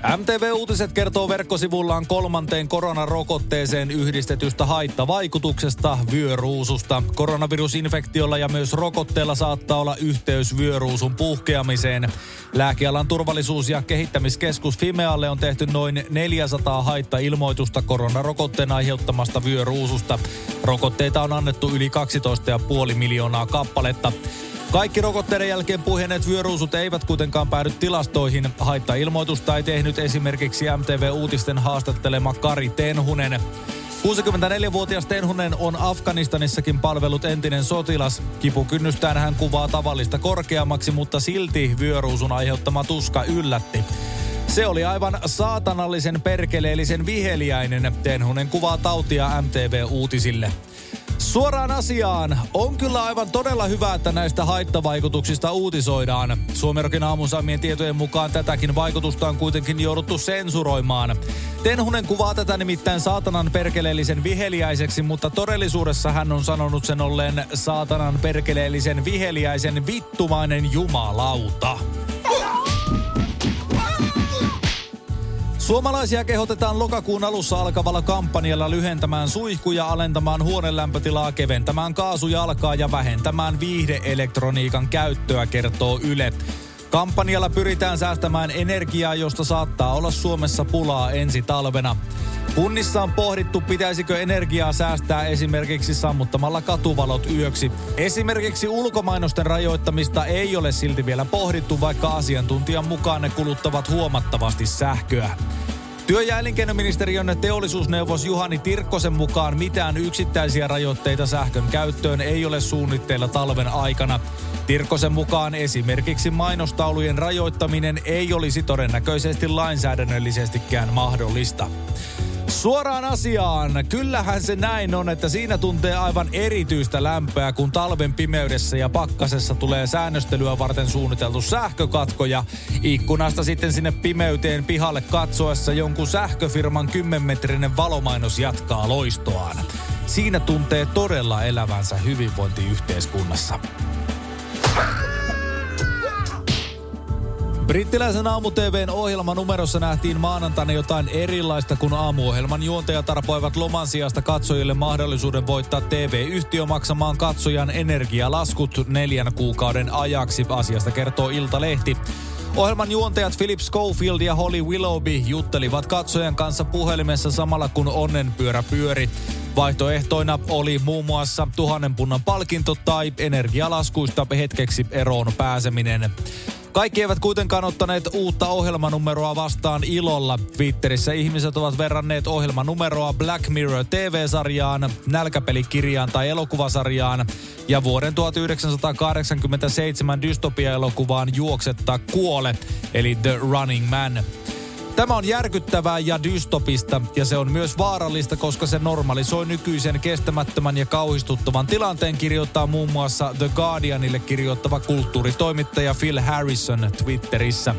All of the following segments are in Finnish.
MTV Uutiset kertoo verkkosivullaan kolmanteen koronarokotteeseen yhdistetystä haittavaikutuksesta vyöruususta. Koronavirusinfektiolla ja myös rokotteella saattaa olla yhteys vyöruusun puhkeamiseen. Lääkealan turvallisuus- ja kehittämiskeskus Fimealle on tehty noin 400 haittailmoitusta koronarokotteen aiheuttamasta vyöruususta. Rokotteita on annettu yli 12,5 miljoonaa kappaletta. Kaikki rokotteiden jälkeen puhjenneet vyöruusut eivät kuitenkaan päädy tilastoihin. Haitta-ilmoitusta ei tehnyt esimerkiksi MTV-uutisten haastattelema Kari Tenhunen. 64-vuotias Tenhunen on Afganistanissakin palvelut entinen sotilas. Kipukynnystään hän kuvaa tavallista korkeammaksi, mutta silti vyöruusun aiheuttama tuska yllätti. Se oli aivan saatanallisen perkeleellisen viheliäinen. Tenhunen kuvaa tautia MTV-uutisille. Suoraan asiaan. On kyllä aivan todella hyvä, että näistä haittavaikutuksista uutisoidaan. Suomerokin aamusamien tietojen mukaan tätäkin vaikutusta on kuitenkin jouduttu sensuroimaan. Tenhunen kuvaa tätä nimittäin saatanan perkeleellisen viheliäiseksi, mutta todellisuudessa hän on sanonut sen olleen saatanan perkeleellisen viheliäisen vittumainen jumalauta. Suomalaisia kehotetaan lokakuun alussa alkavalla kampanjalla lyhentämään suihkuja, alentamaan huonelämpötilaa, keventämään kaasujalkaa ja vähentämään viihdeelektroniikan käyttöä, kertoo Yle. Kampanjalla pyritään säästämään energiaa, josta saattaa olla Suomessa pulaa ensi talvena. Kunnissa on pohdittu, pitäisikö energiaa säästää esimerkiksi sammuttamalla katuvalot yöksi. Esimerkiksi ulkomainosten rajoittamista ei ole silti vielä pohdittu, vaikka asiantuntijan mukaan ne kuluttavat huomattavasti sähköä. Työ- ja elinkeinoministeriön teollisuusneuvos Juhani Tirkkosen mukaan mitään yksittäisiä rajoitteita sähkön käyttöön ei ole suunnitteilla talven aikana. Tirkkosen mukaan esimerkiksi mainostaulujen rajoittaminen ei olisi todennäköisesti lainsäädännöllisestikään mahdollista. Suoraan asiaan. Kyllähän se näin on, että siinä tuntee aivan erityistä lämpöä, kun talven pimeydessä ja pakkasessa tulee säännöstelyä varten suunniteltu sähkökatko ja ikkunasta sitten sinne pimeyteen pihalle katsoessa jonkun sähköfirman 10-metrinen valomainos jatkaa loistoaan. Siinä tuntee todella elävänsä hyvinvointiyhteiskunnassa. Brittiläisen aamu-TVn ohjelmanumerossa nähtiin maanantaina jotain erilaista, kun aamuohjelman juontajat arpoivat loman sijasta katsojille mahdollisuuden voittaa TV-yhtiö maksamaan katsojan energialaskut neljän kuukauden ajaksi. Asiasta kertoo Iltalehti. Ohjelman juontajat Philip Schofield ja Holly Willoughby juttelivat katsojan kanssa puhelimessa samalla kun onnenpyörä pyöri. Vaihtoehtoina oli muun muassa tuhannen punnan palkinto tai energialaskuista hetkeksi eroon pääseminen. Kaikki eivät kuitenkaan ottaneet uutta ohjelmanumeroa vastaan ilolla. Twitterissä ihmiset ovat verranneet ohjelmanumeroa Black Mirror TV-sarjaan, nälkäpelikirjaan tai elokuvasarjaan ja vuoden 1987 dystopia-elokuvaan Juoksetta kuole, eli The Running Man. Tämä on järkyttävää ja dystopista ja se on myös vaarallista, koska se normalisoi nykyisen kestämättömän ja kauhistuttavan tilanteen, kirjoittaa muun muassa The Guardianille kirjoittava kulttuuritoimittaja Phil Harrison Twitterissä.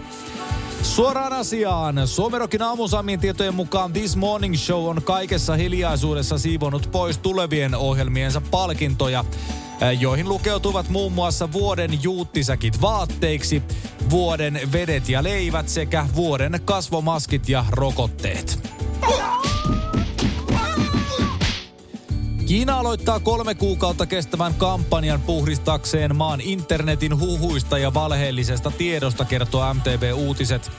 Suoraan asiaan. Suomerokin aamusamien tietojen mukaan This Morning Show on kaikessa hiljaisuudessa siivonut pois tulevien ohjelmiensa palkintoja joihin lukeutuvat muun muassa vuoden juuttisäkit vaatteiksi, vuoden vedet ja leivät sekä vuoden kasvomaskit ja rokotteet. Kiina aloittaa kolme kuukautta kestävän kampanjan puhdistakseen maan internetin huhuista ja valheellisesta tiedosta, kertoo MTV Uutiset.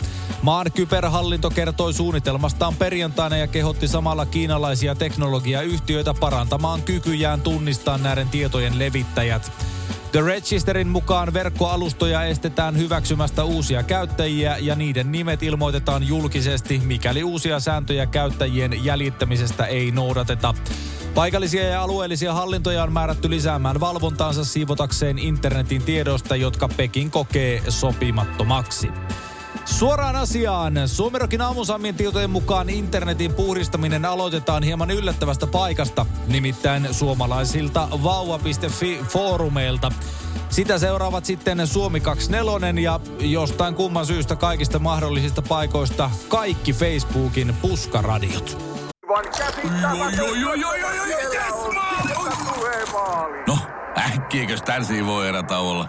Maan kyberhallinto kertoi suunnitelmastaan perjantaina ja kehotti samalla kiinalaisia teknologiayhtiöitä parantamaan kykyjään tunnistaa näiden tietojen levittäjät. The Registerin mukaan verkkoalustoja estetään hyväksymästä uusia käyttäjiä ja niiden nimet ilmoitetaan julkisesti, mikäli uusia sääntöjä käyttäjien jäljittämisestä ei noudateta. Paikallisia ja alueellisia hallintoja on määrätty lisäämään valvontaansa siivotakseen internetin tiedosta, jotka Pekin kokee sopimattomaksi. Suoraan asiaan. Suomerokin aamusaamien tietojen mukaan internetin puhdistaminen aloitetaan hieman yllättävästä paikasta, nimittäin suomalaisilta vauva.fi-foorumeilta. Sitä seuraavat sitten Suomi 24 ja jostain kumman syystä kaikista mahdollisista paikoista kaikki Facebookin puskaradiot. No, äkkiäkös tän voi erä olla?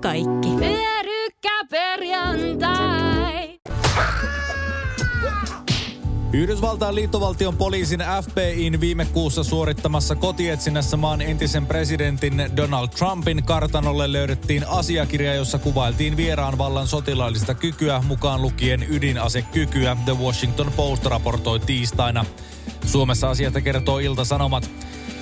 Kaikki. Pyörykkäperjantai. Yhdysvaltain liittovaltion poliisin FBIn viime kuussa suorittamassa kotietsinnässä maan entisen presidentin Donald Trumpin kartanolle löydettiin asiakirja, jossa kuvailtiin vieraan vallan sotilaallista kykyä, mukaan lukien ydinasekykyä, The Washington Post raportoi tiistaina. Suomessa asiasta kertoo Ilta-Sanomat.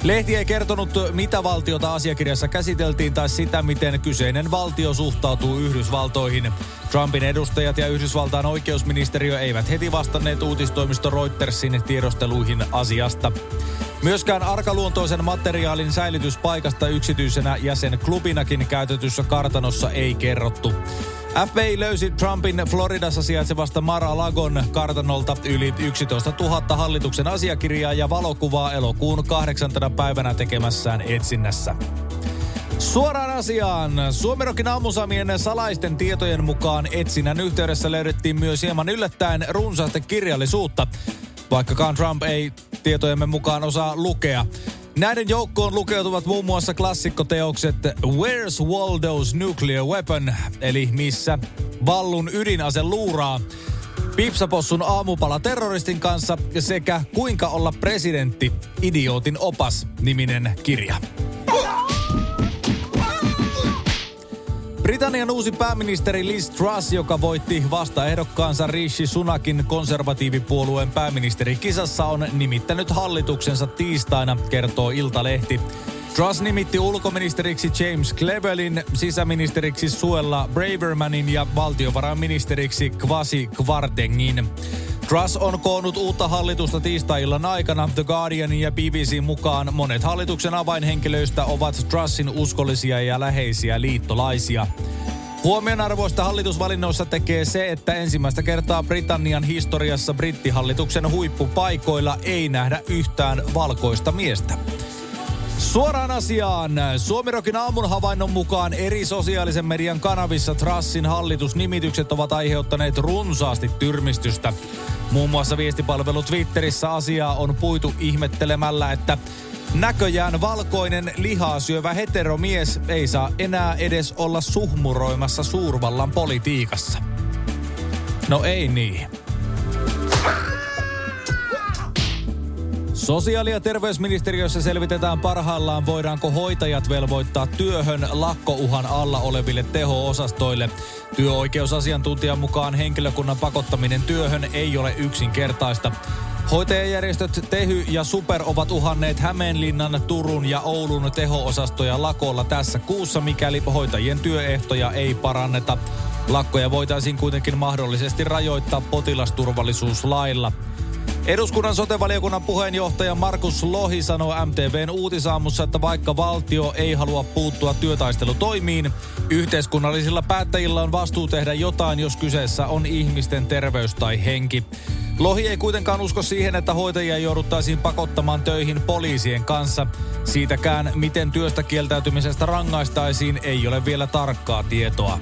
Lehti ei kertonut, mitä valtiota asiakirjassa käsiteltiin tai sitä, miten kyseinen valtio suhtautuu Yhdysvaltoihin. Trumpin edustajat ja Yhdysvaltain oikeusministeriö eivät heti vastanneet uutistoimisto Reutersin tiedosteluihin asiasta. Myöskään arkaluontoisen materiaalin säilytyspaikasta yksityisenä jäsenklubinakin käytetyssä kartanossa ei kerrottu. FBI löysi Trumpin Floridassa sijaitsevasta Mar-a-Lagon kartanolta yli 11 000 hallituksen asiakirjaa ja valokuvaa elokuun kahdeksantena päivänä tekemässään etsinnässä. Suoraan asiaan. Suomerokin aamusamien salaisten tietojen mukaan etsinnän yhteydessä löydettiin myös hieman yllättäen runsaasti kirjallisuutta, vaikkakaan Trump ei tietojemme mukaan osaa lukea. Näiden joukkoon lukeutuvat muun muassa klassikkoteokset Where's Waldo's Nuclear Weapon, eli missä Vallun ydinase luuraa, Pipsapossun aamupala terroristin kanssa sekä Kuinka olla presidentti, idiootin opas niminen kirja. Britannian uusi pääministeri Liz Truss, joka voitti vastaehdokkaansa Rishi Sunakin konservatiivipuolueen pääministerikisassa, on nimittänyt hallituksensa tiistaina, kertoo Iltalehti. Truss nimitti ulkoministeriksi James Clevelin, sisäministeriksi Suella Bravermanin ja valtiovarainministeriksi Kwasi Kwartengin. Truss on koonnut uutta hallitusta tiistai-illan aikana. The Guardianin ja BBC mukaan monet hallituksen avainhenkilöistä ovat Trussin uskollisia ja läheisiä liittolaisia. Huomionarvoista hallitusvalinnoissa tekee se, että ensimmäistä kertaa Britannian historiassa brittihallituksen huippupaikoilla ei nähdä yhtään valkoista miestä. Suoraan asiaan. Suomirokin aamun havainnon mukaan eri sosiaalisen median kanavissa Trassin hallitusnimitykset ovat aiheuttaneet runsaasti tyrmistystä. Muun muassa viestipalvelu Twitterissä asiaa on puitu ihmettelemällä, että näköjään valkoinen lihaa syövä heteromies ei saa enää edes olla suhmuroimassa suurvallan politiikassa. No ei niin. Sosiaali- ja terveysministeriössä selvitetään parhaillaan, voidaanko hoitajat velvoittaa työhön lakkouhan alla oleville teho-osastoille. Työoikeusasiantuntijan mukaan henkilökunnan pakottaminen työhön ei ole yksinkertaista. Hoitajajärjestöt Tehy ja Super ovat uhanneet Hämeenlinnan, Turun ja Oulun teho-osastoja lakolla tässä kuussa, mikäli hoitajien työehtoja ei paranneta. Lakkoja voitaisiin kuitenkin mahdollisesti rajoittaa potilasturvallisuuslailla. Eduskunnan sotevaliokunnan puheenjohtaja Markus Lohi sanoi MTVn uutisaamussa, että vaikka valtio ei halua puuttua työtaistelutoimiin, yhteiskunnallisilla päättäjillä on vastuu tehdä jotain, jos kyseessä on ihmisten terveys tai henki. Lohi ei kuitenkaan usko siihen, että hoitajia jouduttaisiin pakottamaan töihin poliisien kanssa. Siitäkään, miten työstä kieltäytymisestä rangaistaisiin, ei ole vielä tarkkaa tietoa.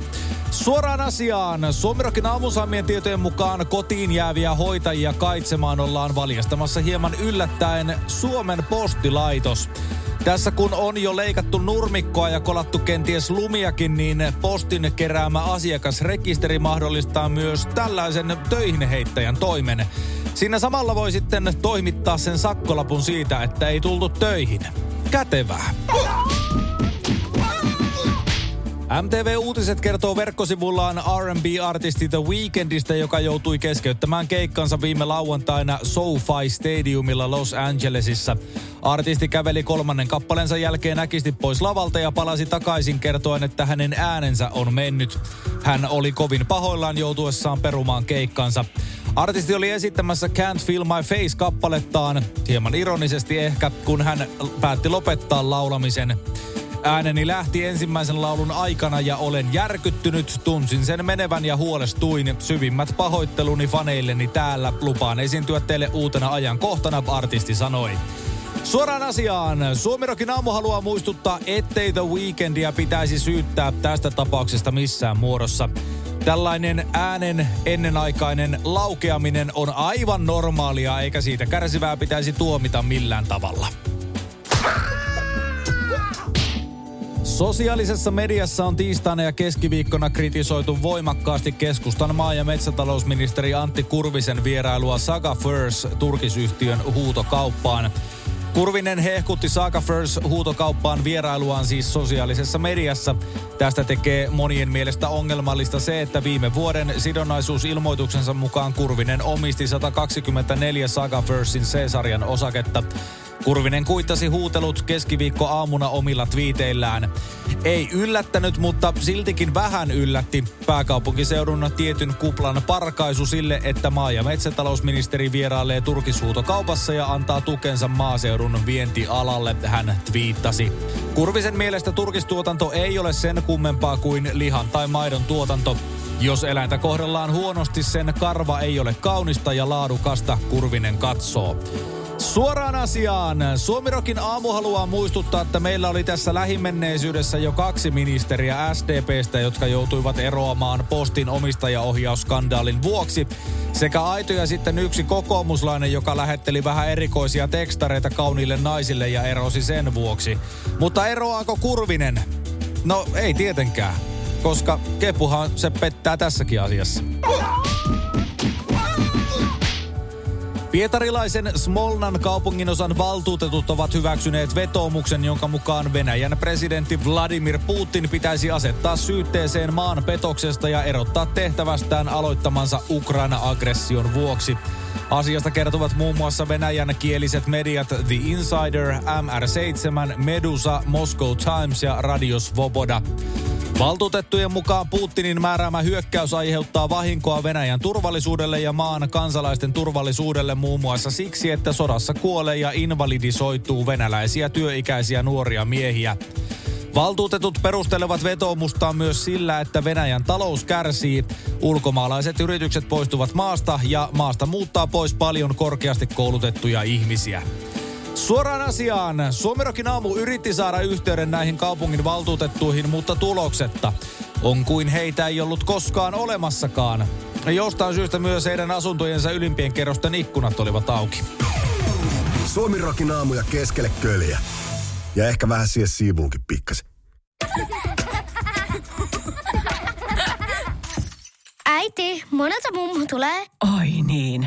Suoraan asiaan. Suomirokin aamusaamien tietojen mukaan kotiin jääviä hoitajia kaitsemaan ollaan valjastamassa hieman yllättäen Suomen postilaitos. Tässä kun on jo leikattu nurmikkoa ja kolattu kenties lumiakin, niin postin keräämä asiakasrekisteri mahdollistaa myös tällaisen töihin heittäjän toimen. Siinä samalla voi sitten toimittaa sen sakkolapun siitä, että ei tultu töihin. Kätevää. MTV Uutiset kertoo verkkosivullaan R&B-artisti The Weekndistä, joka joutui keskeyttämään keikkansa viime lauantaina SoFi Stadiumilla Los Angelesissa. Artisti käveli kolmannen kappalensa jälkeen äkisti pois lavalta ja palasi takaisin kertoen, että hänen äänensä on mennyt. Hän oli kovin pahoillaan joutuessaan perumaan keikkansa. Artisti oli esittämässä Can't Feel My Face-kappalettaan, hieman ironisesti ehkä, kun hän päätti lopettaa laulamisen. Ääneni lähti ensimmäisen laulun aikana ja olen järkyttynyt. Tunsin sen menevän ja huolestuin. Syvimmät pahoitteluni faneilleni täällä. Lupaan esiintyä teille uutena ajankohtana, artisti sanoi. Suoraan asiaan. Suomirokin aamu haluaa muistuttaa, ettei The Weekendia pitäisi syyttää tästä tapauksesta missään muodossa. Tällainen äänen ennenaikainen laukeaminen on aivan normaalia, eikä siitä kärsivää pitäisi tuomita millään tavalla. Sosiaalisessa mediassa on tiistaina ja keskiviikkona kritisoitu voimakkaasti keskustan maa- ja metsätalousministeri Antti Kurvisen vierailua Saga First turkisyhtiön huutokauppaan. Kurvinen hehkutti Saga First huutokauppaan vierailuaan siis sosiaalisessa mediassa. Tästä tekee monien mielestä ongelmallista se, että viime vuoden sidonnaisuusilmoituksensa mukaan Kurvinen omisti 124 Saga Firstin C-sarjan osaketta. Kurvinen kuittasi huutelut keskiviikko aamuna omilla twiiteillään. Ei yllättänyt, mutta siltikin vähän yllätti pääkaupunkiseudun tietyn kuplan parkaisu sille, että maa- ja metsätalousministeri vierailee turkishuutokaupassa ja antaa tukensa maaseudun vientialalle, hän twiittasi. Kurvisen mielestä turkistuotanto ei ole sen kummempaa kuin lihan tai maidon tuotanto. Jos eläintä kohdellaan huonosti, sen karva ei ole kaunista ja laadukasta, Kurvinen katsoo. Suoraan asiaan. Suomirokin aamu haluaa muistuttaa, että meillä oli tässä lähimenneisyydessä jo kaksi ministeriä SDPstä, jotka joutuivat eroamaan postin omistajaohjausskandaalin vuoksi. Sekä Aito ja sitten yksi kokoomuslainen, joka lähetteli vähän erikoisia tekstareita kauniille naisille ja erosi sen vuoksi. Mutta eroaako Kurvinen? No ei tietenkään, koska Kepuhan se pettää tässäkin asiassa. Pietarilaisen Smolnan kaupunginosan valtuutetut ovat hyväksyneet vetoomuksen, jonka mukaan Venäjän presidentti Vladimir Putin pitäisi asettaa syytteeseen maan petoksesta ja erottaa tehtävästään aloittamansa Ukraina-aggression vuoksi. Asiasta kertovat muun muassa venäjän kieliset mediat The Insider, MR7, Medusa, Moscow Times ja Radio Svoboda. Valtuutettujen mukaan Putinin määräämä hyökkäys aiheuttaa vahinkoa Venäjän turvallisuudelle ja maan kansalaisten turvallisuudelle muun muassa siksi, että sodassa kuolee ja invalidisoituu venäläisiä työikäisiä nuoria miehiä. Valtuutetut perustelevat vetoomustaan myös sillä, että Venäjän talous kärsii, ulkomaalaiset yritykset poistuvat maasta ja maasta muuttaa pois paljon korkeasti koulutettuja ihmisiä. Suoraan asiaan. Suomerokin aamu yritti saada yhteyden näihin kaupungin valtuutettuihin, mutta tuloksetta. On kuin heitä ei ollut koskaan olemassakaan. Jostain syystä myös heidän asuntojensa ylimpien kerrosten ikkunat olivat auki. Suomirokin aamuja keskelle köljä. Ja ehkä vähän siihen siivuunkin pikkasen. Äiti, monelta mummu tulee? Oi niin.